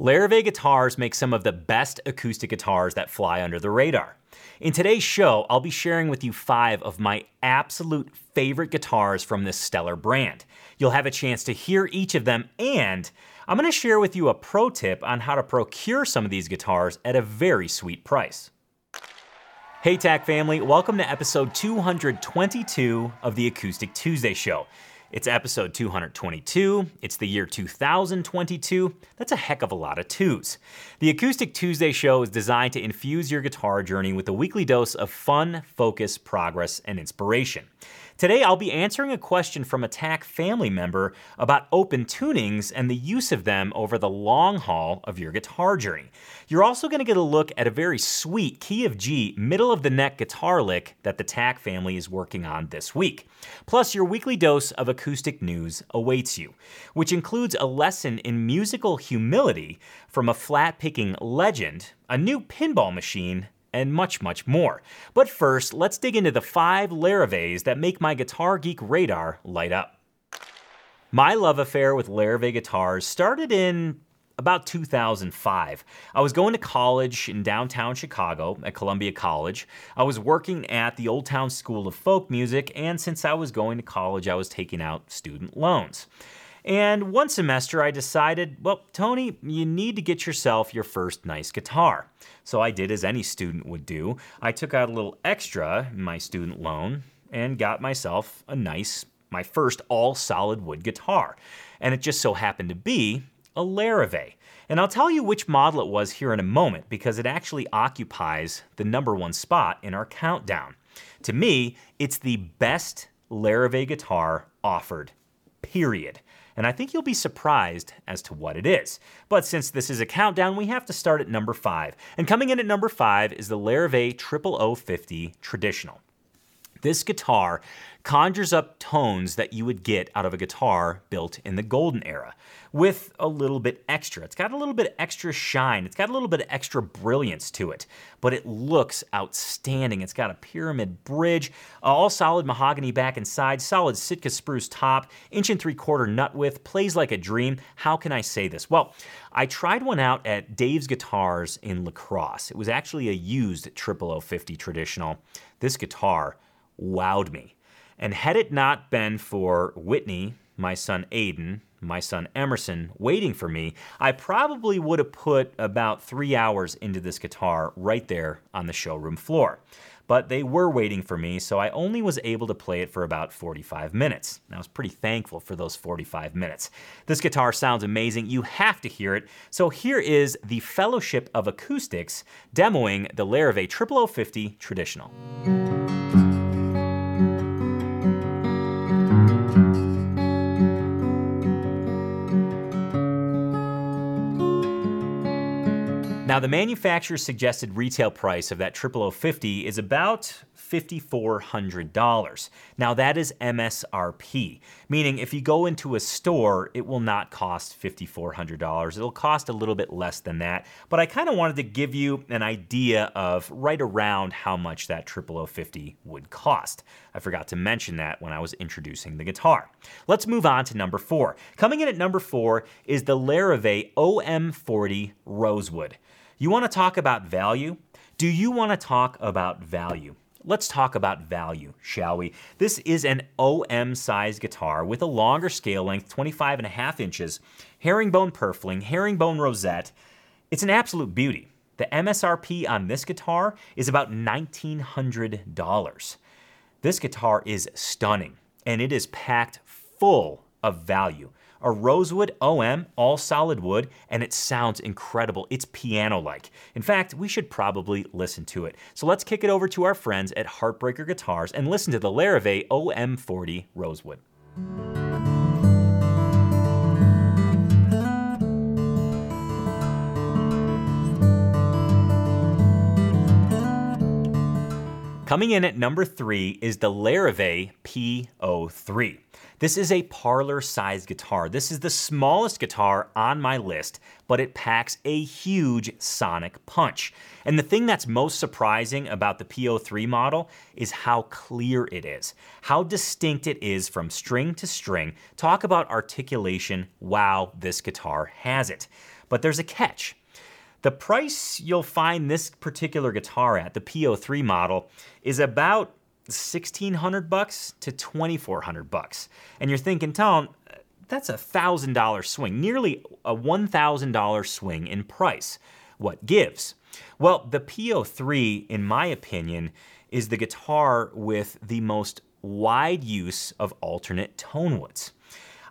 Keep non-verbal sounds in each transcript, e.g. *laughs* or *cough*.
Larrivee guitars make some of the best acoustic guitars that fly under the radar. In today's show, I'll be sharing with you five of my absolute favorite guitars from this stellar brand. You'll have a chance to hear each of them, and I'm going to share with you a pro tip on how to procure some of these guitars at a very sweet price. Hey, TAC family, welcome to episode 222 of the Acoustic Tuesday Show. It's episode 222. It's the year 2022. That's a heck of a lot of twos. The Acoustic Tuesday show is designed to infuse your guitar journey with a weekly dose of fun, focus, progress, and inspiration. Today, I'll be answering a question from a TAC family member about open tunings and the use of them over the long haul of your guitar journey. You're also going to get a look at a very sweet key of G middle of the neck guitar lick that the TAC family is working on this week. Plus, your weekly dose of acoustic news awaits you, which includes a lesson in musical humility from a flat picking legend, a new pinball machine, and much, much more. But first, let's dig into the five Larrivees that make my Guitar Geek radar light up. My love affair with Larrivee guitars started in about 2005. I was going to college in downtown Chicago at Columbia College. I was working at the Old Town School of Folk Music, and since I was going to college, I was taking out student loans. And one semester I decided, well, Tony, you need to get yourself your first nice guitar. So I did as any student would do. I took out a little extra in my student loan and got myself a nice, my first all solid wood guitar. And it just so happened to be a Larrivee. And I'll tell you which model it was here in a moment because it actually occupies the number one spot in our countdown. To me, it's the best Larrivee guitar offered, period and I think you'll be surprised as to what it is. But since this is a countdown, we have to start at number five. And coming in at number five is the Larrivee 0050 Traditional. This guitar conjures up tones that you would get out of a guitar built in the golden era with a little bit extra. It's got a little bit extra shine, it's got a little bit of extra brilliance to it, but it looks outstanding. It's got a pyramid bridge, uh, all solid mahogany back and side, solid Sitka spruce top, inch and three quarter nut width, plays like a dream. How can I say this? Well, I tried one out at Dave's Guitars in La Crosse. It was actually a used 0050 traditional. This guitar wowed me. And had it not been for Whitney, my son Aiden, my son Emerson waiting for me, I probably would have put about three hours into this guitar right there on the showroom floor. But they were waiting for me, so I only was able to play it for about 45 minutes. I was pretty thankful for those 45 minutes. This guitar sounds amazing. You have to hear it. So here is the Fellowship of Acoustics demoing the Larrivee 0050 Traditional. Now, the manufacturer's suggested retail price of that 0050 is about $5,400. Now, that is MSRP, meaning if you go into a store, it will not cost $5,400. It'll cost a little bit less than that. But I kind of wanted to give you an idea of right around how much that 0050 would cost. I forgot to mention that when I was introducing the guitar. Let's move on to number four. Coming in at number four is the Larrivee OM40 Rosewood. You want to talk about value? Do you want to talk about value? Let's talk about value, shall we? This is an OM size guitar with a longer scale length, 25 and a half inches, herringbone purfling, herringbone rosette. It's an absolute beauty. The MSRP on this guitar is about $1,900. This guitar is stunning and it is packed full of value a Rosewood OM, all solid wood, and it sounds incredible. It's piano like. In fact, we should probably listen to it. So let's kick it over to our friends at Heartbreaker Guitars and listen to the Larrivee OM40 Rosewood. Coming in at number three is the Larrivee P03. This is a parlor sized guitar. This is the smallest guitar on my list, but it packs a huge sonic punch. And the thing that's most surprising about the PO3 model is how clear it is, how distinct it is from string to string. Talk about articulation. Wow, this guitar has it. But there's a catch. The price you'll find this particular guitar at, the PO3 model, is about 1600 bucks to 2400 bucks. And you're thinking, Tone, that's a $1,000 swing, nearly a $1,000 swing in price. What gives? Well, the PO3, in my opinion, is the guitar with the most wide use of alternate tone woods.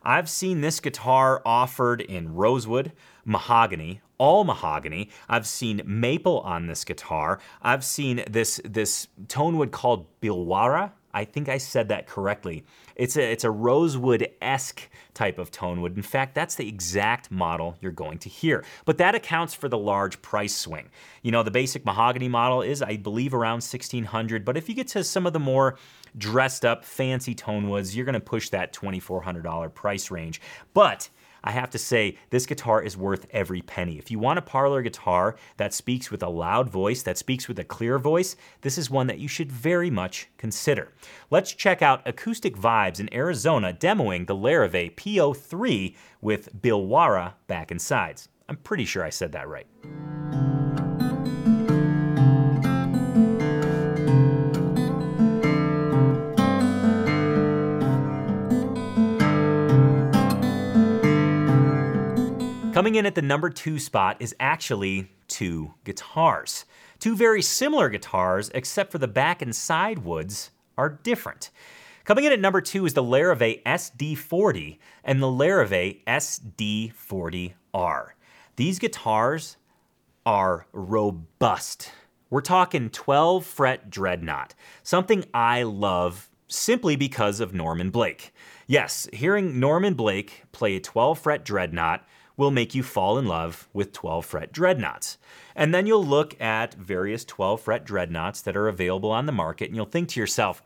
I've seen this guitar offered in rosewood, mahogany, all mahogany. I've seen maple on this guitar. I've seen this this tone wood called Bhilwara. I think I said that correctly. It's a it's a rosewood-esque type of tone wood. In fact, that's the exact model you're going to hear. But that accounts for the large price swing. You know, the basic mahogany model is I believe around 1600, but if you get to some of the more dressed up fancy tone woods, you're going to push that $2400 price range. But I have to say, this guitar is worth every penny. If you want a parlor guitar that speaks with a loud voice, that speaks with a clear voice, this is one that you should very much consider. Let's check out Acoustic Vibes in Arizona demoing the Larrivee PO3 with Bhilwara back and sides. I'm pretty sure I said that right. Coming in at the number two spot is actually two guitars. Two very similar guitars, except for the back and side woods are different. Coming in at number two is the Larrivee SD40 and the Larrivee SD40R. These guitars are robust. We're talking 12 fret dreadnought, something I love simply because of Norman Blake. Yes, hearing Norman Blake play a 12 fret dreadnought will make you fall in love with 12 fret dreadnoughts. And then you'll look at various 12 fret dreadnoughts that are available on the market and you'll think to yourself,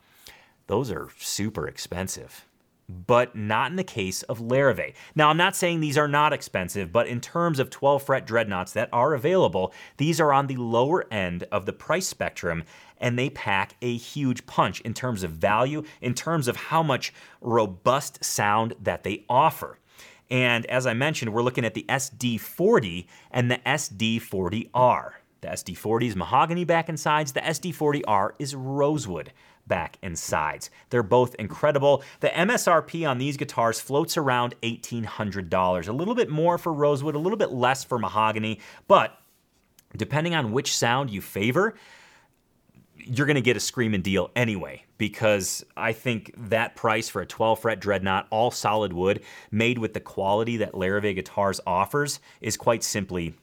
those are super expensive. But not in the case of Larrivee. Now, I'm not saying these are not expensive, but in terms of 12 fret dreadnoughts that are available, these are on the lower end of the price spectrum and they pack a huge punch in terms of value, in terms of how much robust sound that they offer. And as I mentioned, we're looking at the SD40 and the SD40R. The SD40 is mahogany back and sides, the SD40R is rosewood back and sides. They're both incredible. The MSRP on these guitars floats around $1,800. A little bit more for rosewood, a little bit less for mahogany, but depending on which sound you favor, you're going to get a screaming deal anyway because I think that price for a 12 fret dreadnought, all solid wood, made with the quality that Larrivee Guitars offers, is quite simply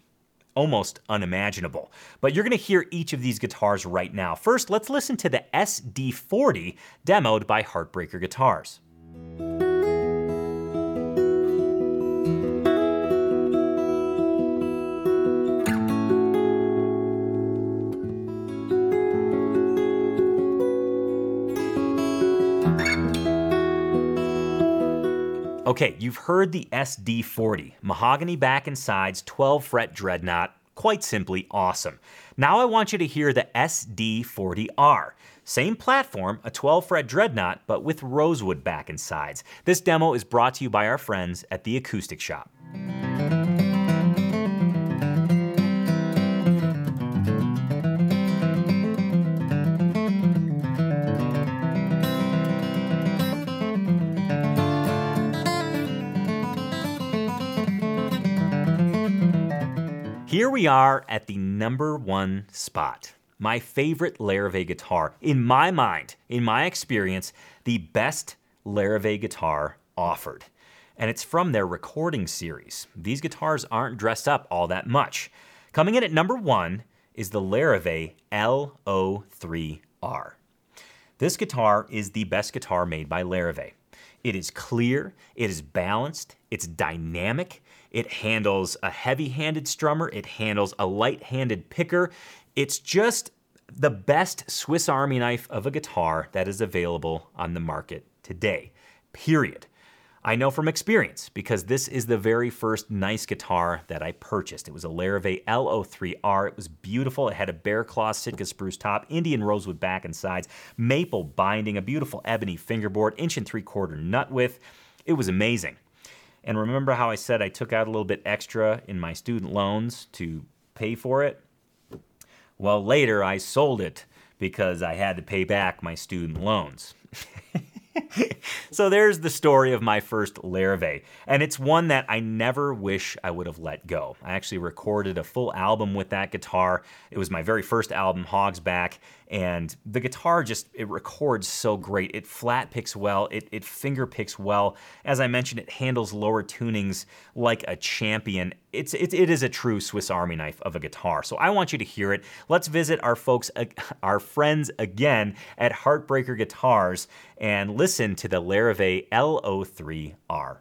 almost unimaginable. But you're going to hear each of these guitars right now. First, let's listen to the SD40 demoed by Heartbreaker Guitars. Okay, you've heard the SD40, mahogany back and sides, 12 fret dreadnought, quite simply awesome. Now I want you to hear the SD40R. Same platform, a 12 fret dreadnought, but with rosewood back and sides. This demo is brought to you by our friends at the Acoustic Shop. We are at the number one spot. My favorite Larrivee guitar. In my mind, in my experience, the best Larrivee guitar offered. And it's from their recording series. These guitars aren't dressed up all that much. Coming in at number one is the Larrivee LO3R. This guitar is the best guitar made by Larrivee. It is clear, it is balanced, it's dynamic, it handles a heavy handed strummer, it handles a light handed picker. It's just the best Swiss Army knife of a guitar that is available on the market today. Period. I know from experience because this is the very first nice guitar that I purchased. It was a Larrivee LO3R. It was beautiful. It had a bear claw Sitka spruce top, Indian rosewood back and sides, maple binding, a beautiful ebony fingerboard, inch and three quarter nut width. It was amazing. And remember how I said I took out a little bit extra in my student loans to pay for it? Well, later I sold it because I had to pay back my student loans. *laughs* *laughs* so there's the story of my first Larrivee, and it's one that I never wish I would have let go. I actually recorded a full album with that guitar. It was my very first album, Hogsback, and the guitar just it records so great. It flat picks well, it, it finger picks well. As I mentioned, it handles lower tunings like a champion. It's it, it is a true Swiss Army knife of a guitar. So I want you to hear it. Let's visit our folks, our friends again at Heartbreaker Guitars and listen to the Larrivee L03R.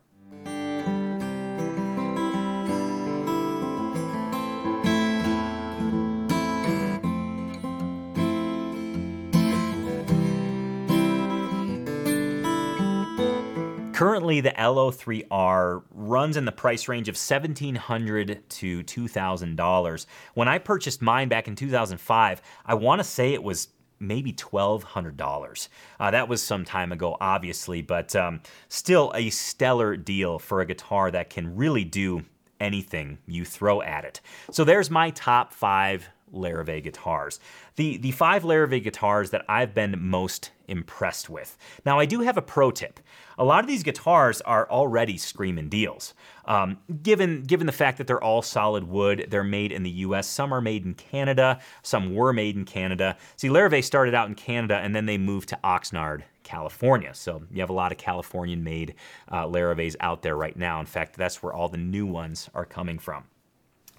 Currently, the LO3R runs in the price range of 1,700 to $2,000. When I purchased mine back in 2005, I want to say it was maybe $1,200. Uh, that was some time ago, obviously, but um, still a stellar deal for a guitar that can really do anything you throw at it. So there's my top five Larrivee guitars. The, the five Larrivee guitars that I've been most impressed with. Now, I do have a pro tip. A lot of these guitars are already screaming deals. Um, given, given the fact that they're all solid wood, they're made in the US, some are made in Canada, some were made in Canada. See, Larrivee started out in Canada and then they moved to Oxnard, California. So you have a lot of Californian made uh, out there right now. In fact, that's where all the new ones are coming from.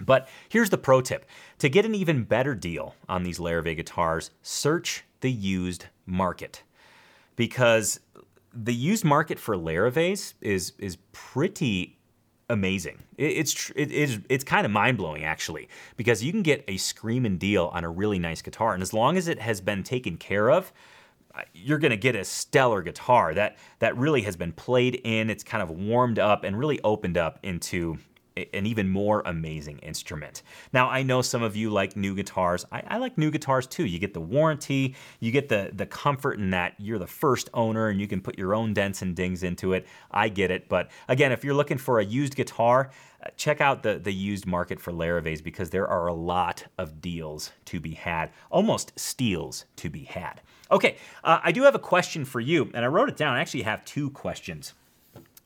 But here's the pro tip. To get an even better deal on these Larrivee guitars, search the used market. Because the used market for Larrivees is is pretty amazing. it's it is it's kind of mind blowing actually because you can get a screaming deal on a really nice guitar, and as long as it has been taken care of, uh, you're going to get a stellar guitar that that really has been played in. It's kind of warmed up and really opened up into an even more amazing instrument. Now, I know some of you like new guitars. I, I, like new guitars too. You get the warranty, you get the, the comfort in that you're the first owner and you can put your own dents and dings into it. I get it. But again, if you're looking for a used guitar, uh, check out the, the used market for Larrivees because there are a lot of deals to be had, almost steals to be had. Okay, uh, I do have a question for you, and I wrote it down. I actually have two questions.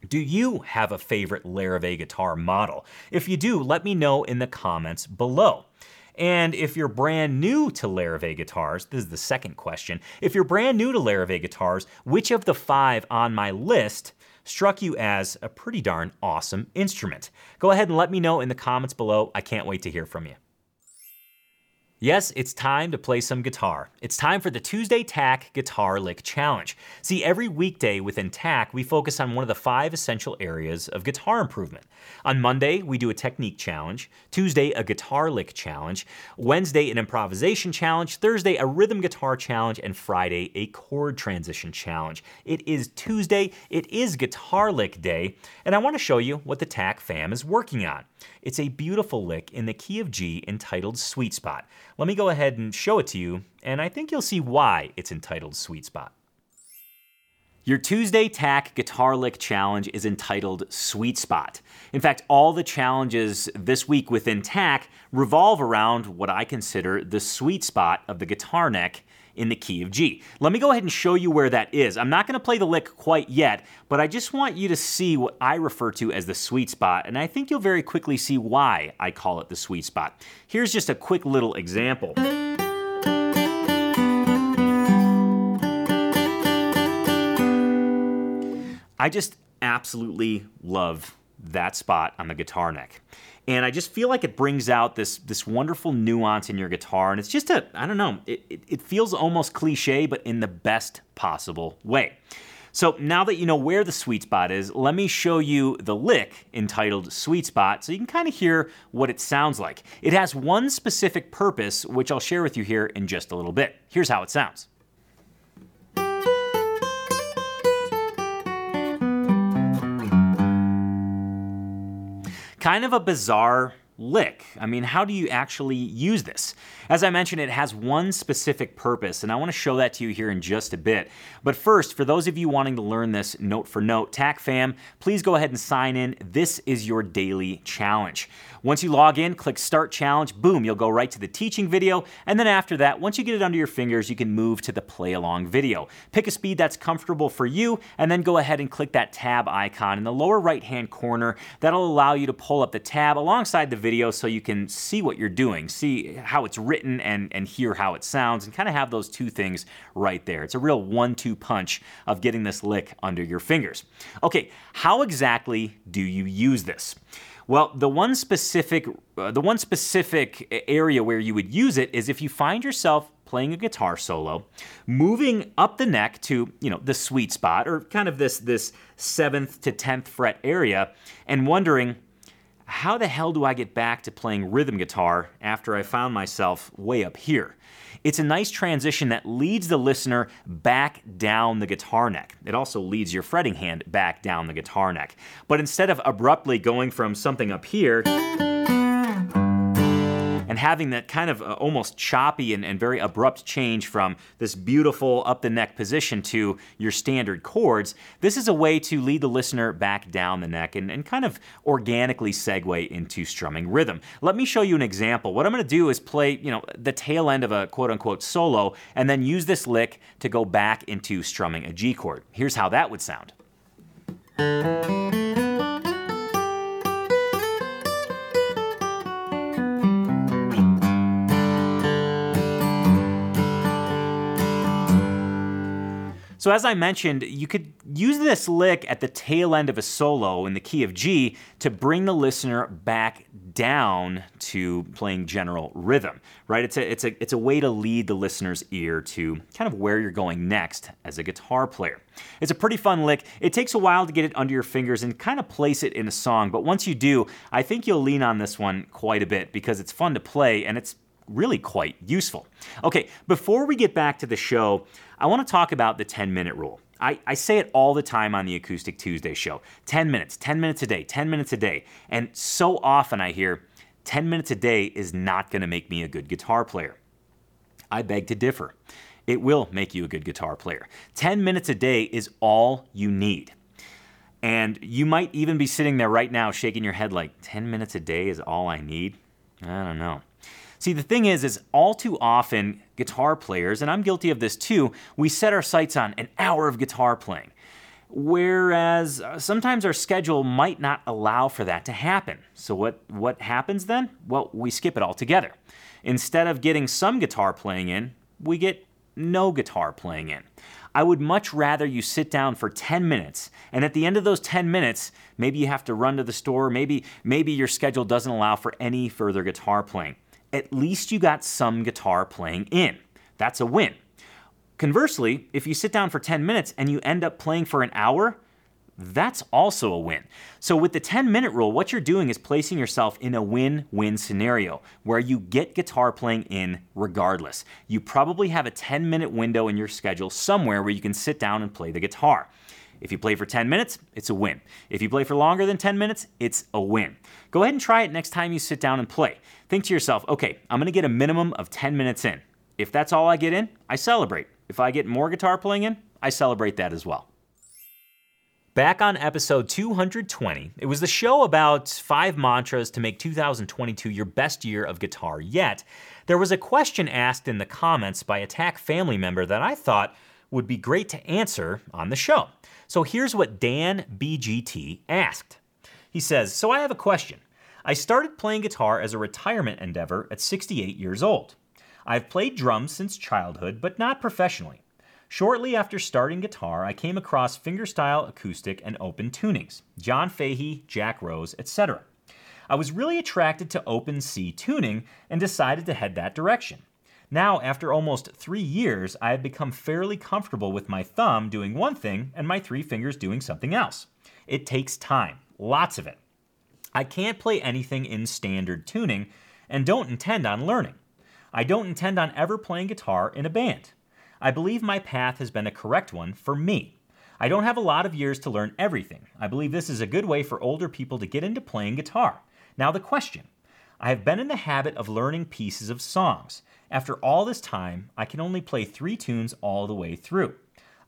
Do you have a favorite Larrivee guitar model? If you do, let me know in the comments below. And if you're brand new to Larrivee guitars, this is the second question. If you're brand new to Larrivee guitars, which of the five on my list struck you as a pretty darn awesome instrument? Go ahead and let me know in the comments below. I can't wait to hear from you. Yes, it's time to play some guitar. It's time for the Tuesday TAC Guitar Lick Challenge. See, every weekday within TAC, we focus on one of the five essential areas of guitar improvement. On Monday, we do a technique challenge. Tuesday, a guitar lick challenge. Wednesday, an improvisation challenge. Thursday, a rhythm guitar challenge. And Friday, a chord transition challenge. It is Tuesday. It is Guitar Lick Day. And I want to show you what the TAC fam is working on. It's a beautiful lick in the key of G entitled Sweet Spot. Let me go ahead and show it to you, and I think you'll see why it's entitled Sweet Spot. Your Tuesday TAC Guitar Lick Challenge is entitled Sweet Spot. In fact, all the challenges this week within TAC revolve around what I consider the sweet spot of the guitar neck in the key of G. Let me go ahead and show you where that is. I'm not gonna play the lick quite yet, but I just want you to see what I refer to as the sweet spot, and I think you'll very quickly see why I call it the sweet spot. Here's just a quick little example. I just absolutely love that spot on the guitar neck. And I just feel like it brings out this this wonderful nuance in your guitar. And it's just a, I don't know, it, it, it feels almost cliche, but in the best possible way. So now that you know where the sweet spot is, let me show you the lick entitled Sweet Spot so you can kind of hear what it sounds like. It has one specific purpose, which I'll share with you here in just a little bit. Here's how it sounds. Kind of a bizarre lick? I mean, how do you actually use this? As I mentioned, it has one specific purpose, and I want to show that to you here in just a bit. But first, for those of you wanting to learn this note for note, TAC fam, please go ahead and sign in. This is your daily challenge. Once you log in, click Start Challenge, boom, you'll go right to the teaching video, and then after that, once you get it under your fingers, you can move to the play along video. Pick a speed that's comfortable for you, and then go ahead and click that tab icon in the lower right hand corner. That'll allow you to pull up the tab alongside the video so you can see what you're doing, see how it's written and, and hear how it sounds, and kind of have those two things right there. It's a real one two punch of getting this lick under your fingers. Okay, how exactly do you use this? Well, the one specific uh, the one specific area where you would use it is if you find yourself playing a guitar solo, moving up the neck to, you know, the sweet spot or kind of this this 7th to 10th fret area and wondering how the hell do I get back to playing rhythm guitar after I found myself way up here? It's a nice transition that leads the listener back down the guitar neck. It also leads your fretting hand back down the guitar neck. But instead of abruptly going from something up here, and having that kind of uh, almost choppy and, and very abrupt change from this beautiful up the neck position to your standard chords, this is a way to lead the listener back down the neck and, and kind of organically segue into strumming rhythm. Let me show you an example. What I'm going to do is play, you know, the tail end of a quote unquote solo and then use this lick to go back into strumming a G chord. Here's how that would sound. So, as I mentioned, you could use this lick at the tail end of a solo in the key of G to bring the listener back down to playing general rhythm, right? It's a, it's a, it's a way to lead the listener's ear to kind of where you're going next as a guitar player. It's a pretty fun lick. It takes a while to get it under your fingers and kind of place it in a song, but once you do, I think you'll lean on this one quite a bit because it's fun to play and it's really quite useful. Okay, before we get back to the show, I want to talk about the 10 minute rule. I, I, say it all the time on the Acoustic Tuesday show 10 minutes, 10 minutes a day, 10 minutes a day. And so often I hear 10 minutes a day is not going to make me a good guitar player. I beg to differ. It will make you a good guitar player. 10 minutes a day is all you need. And you might even be sitting there right now shaking your head like, 10 minutes a day is all I need? I don't know. See, the thing is, is all too often guitar players, and I'm guilty of this too, we set our sights on an hour of guitar playing. Whereas uh, sometimes our schedule might not allow for that to happen. So what, what happens then? Well, we skip it altogether. Instead of getting some guitar playing in, we get no guitar playing in. I would much rather you sit down for 10 minutes and at the end of those 10 minutes, maybe you have to run to the store, maybe maybe your schedule doesn't allow for any further guitar playing at least you got some guitar playing in. That's a win. Conversely, if you sit down for 10 minutes and you end up playing for an hour, that's also a win. So, with the 10 minute rule, what you're doing is placing yourself in a win win scenario where you get guitar playing in regardless. You probably have a 10 minute window in your schedule somewhere where you can sit down and play the guitar. If you play for 10 minutes, it's a win. If you play for longer than 10 minutes, it's a win. Go ahead and try it next time you sit down and play. Think to yourself, okay, I'm gonna get a minimum of 10 minutes in. If that's all I get in, I celebrate. If I get more guitar playing in, I celebrate that as well. Back on episode 220, it was the show about five mantras to make 2022 your best year of guitar yet. There was a question asked in the comments by a TAC family member that I thought would be great to answer on the show. So here's what Dan BGT asked. He says, So I have a question. I started playing guitar as a retirement endeavor at 68 years old. I've played drums since childhood, but not professionally. Shortly after starting guitar, I came across fingerstyle acoustic and open tunings, John Fahey, Jack Rose, etc. I was really attracted to open C tuning and decided to head that direction. Now, after almost three years, I have become fairly comfortable with my thumb doing one thing and my three fingers doing something else. It takes time, lots of it. I can't play anything in standard tuning and don't intend on learning. I don't intend on ever playing guitar in a band. I believe my path has been a correct one for me. I don't have a lot of years to learn everything. I believe this is a good way for older people to get into playing guitar. Now, the question I have been in the habit of learning pieces of songs. After all this time, I can only play three tunes all the way through.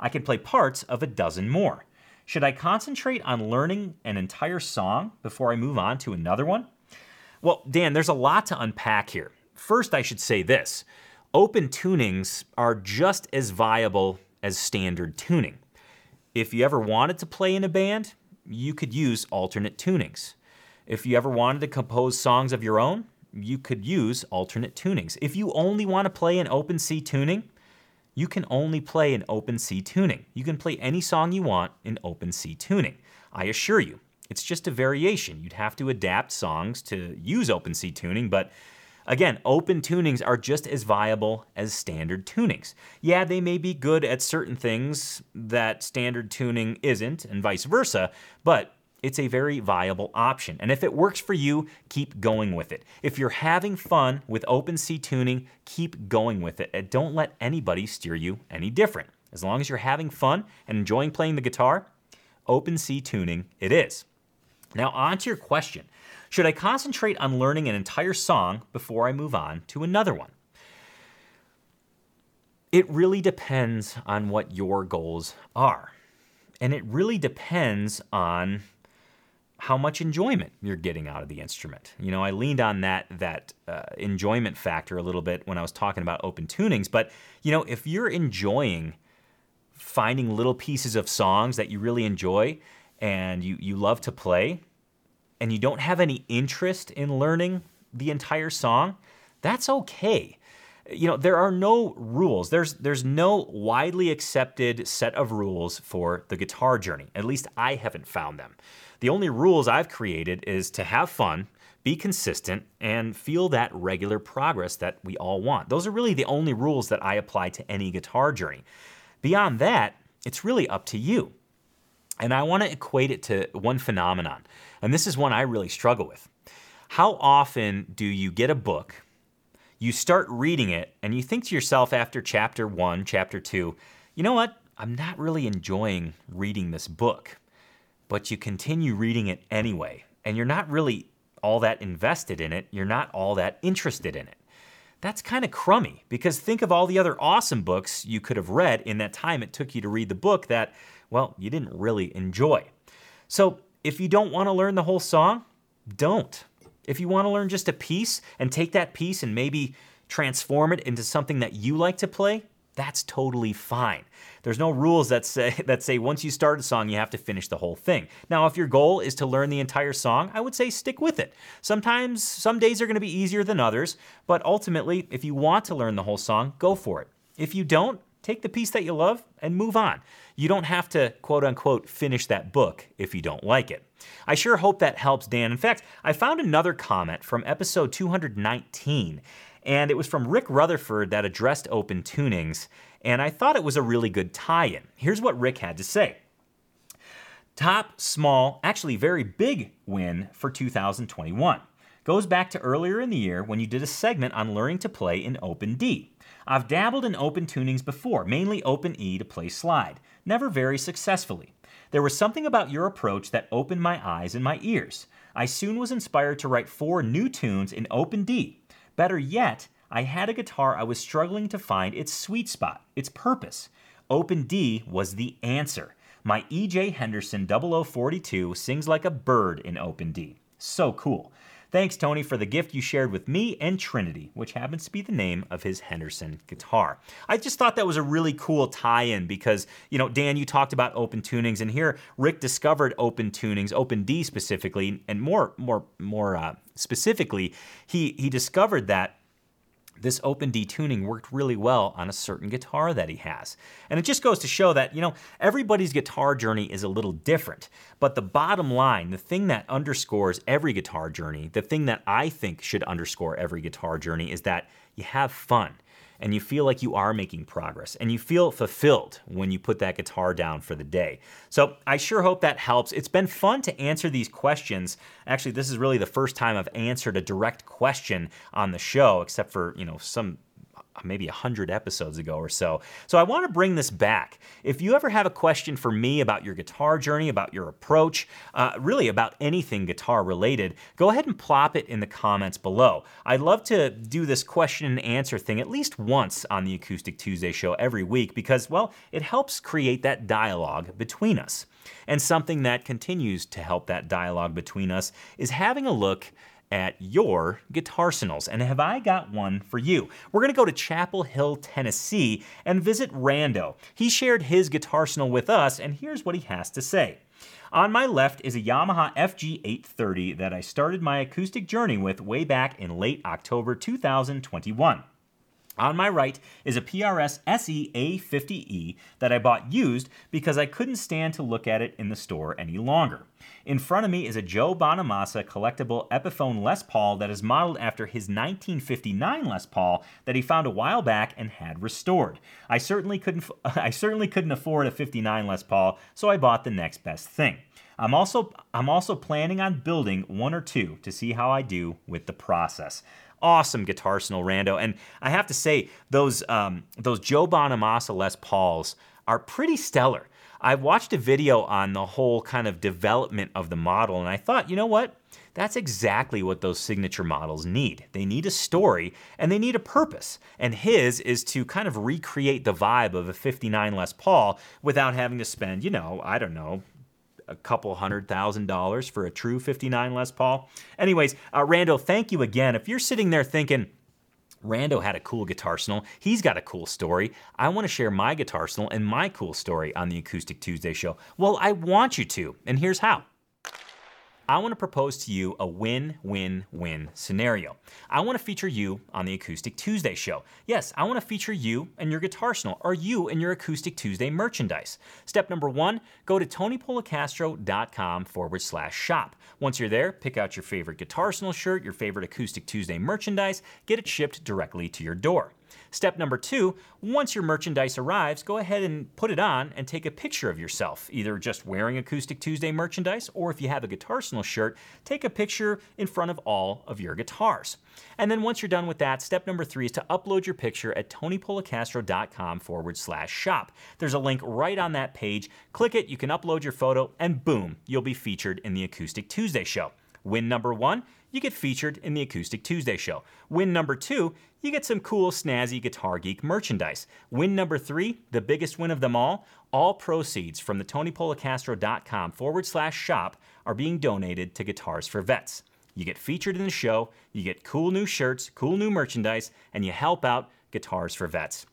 I can play parts of a dozen more. Should I concentrate on learning an entire song before I move on to another one? Well, Dan, there's a lot to unpack here. First, I should say this open tunings are just as viable as standard tuning. If you ever wanted to play in a band, you could use alternate tunings. If you ever wanted to compose songs of your own, you could use alternate tunings. If you only want to play an open C tuning, you can only play an open C tuning. You can play any song you want in open C tuning. I assure you, it's just a variation. You'd have to adapt songs to use open C tuning, but again, open tunings are just as viable as standard tunings. Yeah, they may be good at certain things that standard tuning isn't, and vice versa, but it's a very viable option. And if it works for you, keep going with it. If you're having fun with OpenC tuning, keep going with it. And don't let anybody steer you any different. As long as you're having fun and enjoying playing the guitar, OpenC tuning it is. Now, on to your question Should I concentrate on learning an entire song before I move on to another one? It really depends on what your goals are. And it really depends on how much enjoyment you're getting out of the instrument. You know, I leaned on that that uh, enjoyment factor a little bit when I was talking about open tunings, but you know, if you're enjoying finding little pieces of songs that you really enjoy and you you love to play and you don't have any interest in learning the entire song, that's okay. You know, there are no rules. There's there's no widely accepted set of rules for the guitar journey. At least I haven't found them. The only rules I've created is to have fun, be consistent, and feel that regular progress that we all want. Those are really the only rules that I apply to any guitar journey. Beyond that, it's really up to you. And I want to equate it to one phenomenon, and this is one I really struggle with. How often do you get a book, you start reading it, and you think to yourself after chapter one, chapter two, you know what? I'm not really enjoying reading this book but you continue reading it anyway, and you're not really all that invested in it, you're not all that interested in it. That's kind of crummy because think of all the other awesome books you could have read in that time it took you to read the book that, well, you didn't really enjoy. So if you don't want to learn the whole song, don't. If you want to learn just a piece and take that piece and maybe transform it into something that you like to play, that's totally fine. There's no rules that say *laughs* that say once you start a song you have to finish the whole thing. Now, if your goal is to learn the entire song, I would say stick with it. Sometimes some days are going to be easier than others, but ultimately, if you want to learn the whole song, go for it. If you don't, take the piece that you love and move on. You don't have to quote unquote finish that book if you don't like it. I sure hope that helps, Dan. In fact, I found another comment from episode 219 and it was from Rick Rutherford that addressed open tunings, and I thought it was a really good tie in. Here's what Rick had to say Top, small, actually very big win for 2021. Goes back to earlier in the year when you did a segment on learning to play in Open D. I've dabbled in open tunings before, mainly Open E to play slide, never very successfully. There was something about your approach that opened my eyes and my ears. I soon was inspired to write four new tunes in Open D, Better yet, I had a guitar I was struggling to find its sweet spot, its purpose. Open D was the answer. My EJ Henderson 0042 sings like a bird in Open D. So cool. Thanks, Tony, for the gift you shared with me and Trinity, which happens to be the name of his Henderson guitar. I just thought that was a really cool tie in because, you know, Dan, you talked about open tunings, and here Rick discovered open tunings, Open D specifically, and more, more, more uh, specifically, he, he discovered that this open D tuning worked really well on a certain guitar that he has. And it just goes to show that, you know, everybody's guitar journey is a little different. But the bottom line, the thing that underscores every guitar journey, the thing that I think should underscore every guitar journey is that you have fun and you feel like you are making progress and you feel fulfilled when you put that guitar down for the day. So I sure hope that helps. It's been fun to answer these questions. Actually, this is really the first time I've answered a direct question on the show, except for, you know, some maybe 100 episodes ago or so. So I want to bring this back. If you ever have a question for me about your guitar journey, about your approach, uh, really about anything guitar related, go ahead and plop it in the comments below. I'd love to do this question and answer thing at least once on the Acoustic Tuesday show every week because, well, it helps create that dialogue between us. And something that continues to help that dialogue between us is having a look at your guitar guitarsenals. And have I got one for you? We're going to go to Chapel Hill, Tennessee and visit Rando. He shared his guitar guitarsenal with us, and here's what he has to say. On my left is a Yamaha FG830 that I started my acoustic journey with way back in late October 2021. On my right is a PRS SE A50E that I bought used because I couldn't stand to look at it in the store any longer. In front of me is a Joe Bonamassa collectible Epiphone Les Paul that is modeled after his 1959 Les Paul that he found a while back and had restored. I certainly couldn't *laughs* I certainly couldn't afford a 59 Les Paul, so I bought the next best thing. I'm also I'm also planning on building one or two to see how I do with the process awesome guitar guitarsenal rando. And I have to say, those um, those Joe Bonamassa Les Pauls are pretty stellar. I watched a video on the whole kind of development of the model, and I thought, you know what? That's exactly what those signature models need. They need a story and they need a purpose. And his is to kind of recreate the vibe of a 59 Les Paul without having to spend, you know, I don't know, a couple hundred thousand dollars for a true 59 Les Paul. Anyways, uh, Rando, thank you again. If you're sitting there thinking, Rando had a cool guitarsenal. He's got a cool story. I want to share my guitarsenal and my cool story on the Acoustic Tuesday show. Well, I want you to, and here's how. I want to propose to you a win win win scenario. I want to feature you on the Acoustic Tuesday show. Yes, I want to feature you and your guitarsenal, or you and your Acoustic Tuesday merchandise. Step number one go to tonypolecastro.com forward slash shop. Once you're there, pick out your favorite guitarsenal shirt, your favorite Acoustic Tuesday merchandise, get it shipped directly to your door. Step number two, once your merchandise arrives, go ahead and put it on and take a picture of yourself, either just wearing Acoustic Tuesday merchandise, or if you have a Guitar guitarsenal shirt, take a picture in front of all of your guitars. And then once you're done with that, step number three is to upload your picture at tonypolecastro.com forward slash shop. There's a link right on that page. Click it, you can upload your photo, and boom, you'll be featured in the Acoustic Tuesday show. Win number one, you get featured in the Acoustic Tuesday show. Win number two, you get some cool, snazzy Guitar Geek merchandise. Win number three, the biggest win of them all, all proceeds from the TonyPolecastro.com forward slash shop are being donated to Guitars for Vets. You get featured in the show, you get cool new shirts, cool new merchandise, and you help out Guitars for Vets.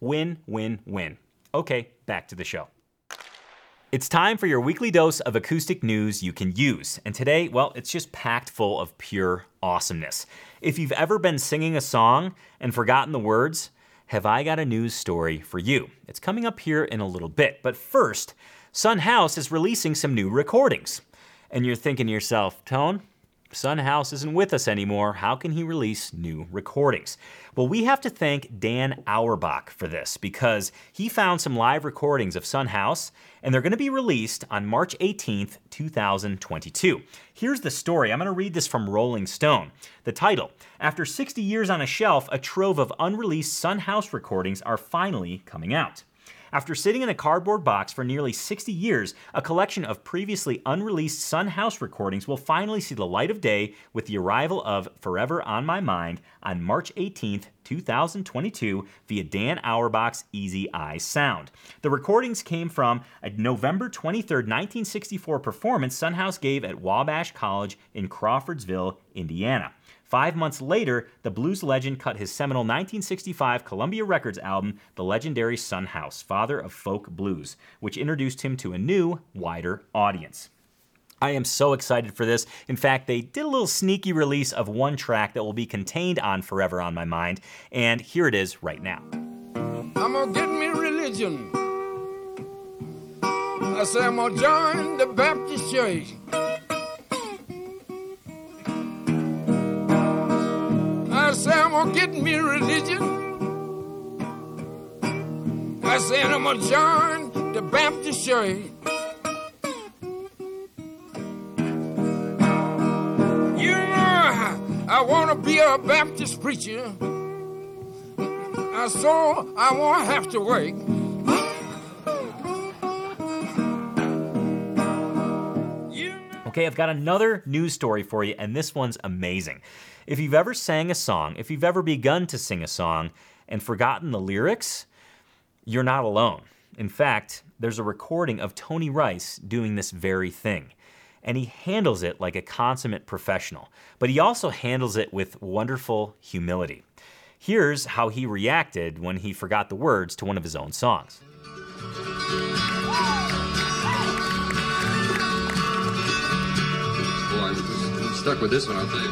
Win, win, win. Okay, back to the show. It's time for your weekly dose of acoustic news you can use. And today, well, it's just packed full of pure awesomeness. If you've ever been singing a song and forgotten the words, have I got a news story for you? It's coming up here in a little bit. But first, Son House is releasing some new recordings. And you're thinking to yourself, Tone, Son House isn't with us anymore. How can he release new recordings? Well, we have to thank Dan Auerbach for this because he found some live recordings of Son House and they're going to be released on March 18th, 2022. Here's the story. I'm going to read this from Rolling Stone. The title After 60 years on a shelf, a trove of unreleased Son House recordings are finally coming out. After sitting in a cardboard box for nearly 60 years, a collection of previously unreleased Son House recordings will finally see the light of day with the arrival of Forever on My Mind on March 18th, 2022 via Dan Auerbach's Easy Eye Sound. The recordings came from a November 23, 1964 performance Son House gave at Wabash College in Crawfordsville, Indiana. Five months later, the blues legend cut his seminal 1965 Columbia Records album, The Legendary Son House, Father of Folk Blues, which introduced him to a new, wider audience. I am so excited for this. In fact, they did a little sneaky release of one track that will be contained on Forever on My Mind, and here it is right now. I'm gonna get me religion. I say I'm gonna join the Baptist church. I say I'm gonna get me religion. I said I'm gonna join the Baptist church. You know, I wanna be a Baptist preacher. uh, so I won't have to wait. Okay, I've got another news story for you, and this one's amazing. If you've ever sang a song, if you've ever begun to sing a song and forgotten the lyrics, you're not alone. In fact, there's a recording of Tony Rice doing this very thing. And he handles it like a consummate professional, but he also handles it with wonderful humility. Here's how he reacted when he forgot the words to one of his own songs. Stuck with this one, tell you.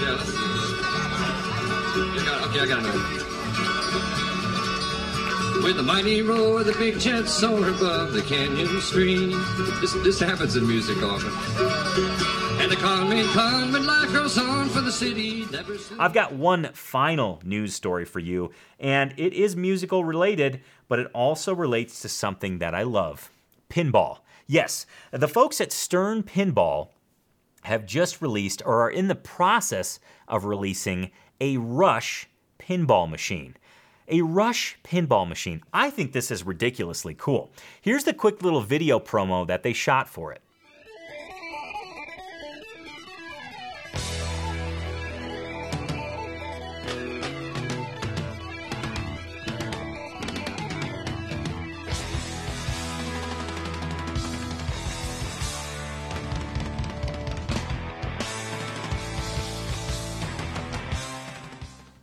Yeah, let's see. Okay, I got another. With the mighty roar the big jet soar above the canyon stream. This, this happens in music often. And the coming, coming life goes on for the city. Never. I've got one final news story for you, and it is musical related, but it also relates to something that I love pinball. Yes, the folks at Stern Pinball have just released or are in the process of releasing a Rush pinball machine. A Rush pinball machine. I think this is ridiculously cool. Here's the quick little video promo that they shot for it.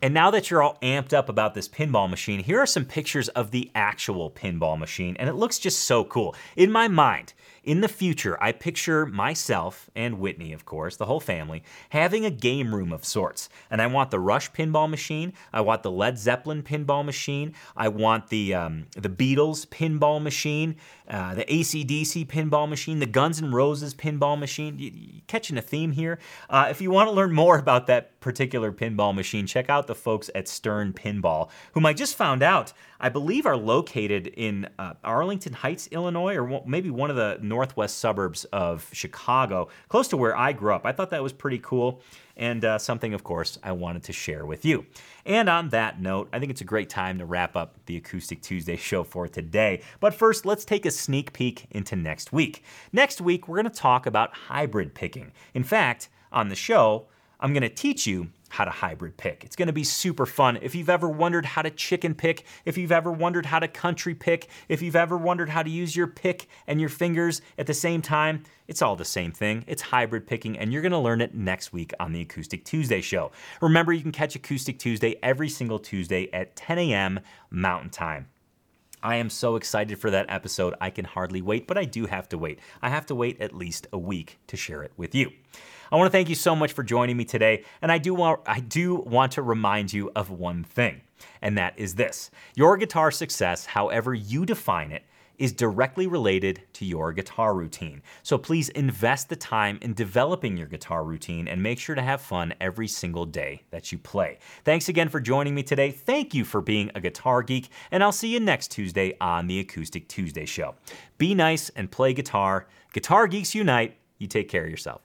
And now that you're all amped up about this pinball machine, here are some pictures of the actual pinball machine, and it looks just so cool. In my mind, in the future, I picture myself and Whitney, of course, the whole family, having a game room of sorts. And I want the Rush pinball machine. I want the Led Zeppelin pinball machine. I want the um, the Beatles pinball machine, uh, the ACDC pinball machine, the Guns N' Roses pinball machine. You, you catching a theme here? Uh, if you want to learn more about that particular pinball machine, check out the folks at Stern Pinball, whom I just found out I believe are located in uh, Arlington Heights, Illinois, or maybe one of the northwest suburbs of Chicago, close to where I grew up. I thought that was pretty cool and uh, something, of course, I wanted to share with you. And on that note, I think it's a great time to wrap up the Acoustic Tuesday *laughs* show for today. But first, let's take a sneak peek into next week. Next week, we're going to talk about hybrid picking. In fact, on the show, I'm going to teach you how to hybrid pick. It's to be super fun. If you've ever wondered how to chicken pick, if you've ever wondered how to country pick, if you've ever wondered how to use your pick and your fingers at the same time, it's all the same thing. It's hybrid picking, and you're to learn it next week on the Acoustic Tuesday show. Remember, you can catch Acoustic Tuesday every single Tuesday at 10 a.m. Mountain Time. I am so excited for that episode. I can hardly wait, but I do have to wait. I have to wait at least a week to share it with you. I want to thank you so much for joining me today, and I do want I do want to remind you of one thing, and that is this. Your guitar success, however you define it, is directly related to your guitar routine. So please invest the time in developing your guitar routine and make sure to have fun every single day that you play. Thanks again for joining me today. Thank you for being a guitar geek, and I'll see you next Tuesday on the Acoustic Tuesday Show. Be nice and play guitar. Guitar Geeks Unite. You take care of yourself.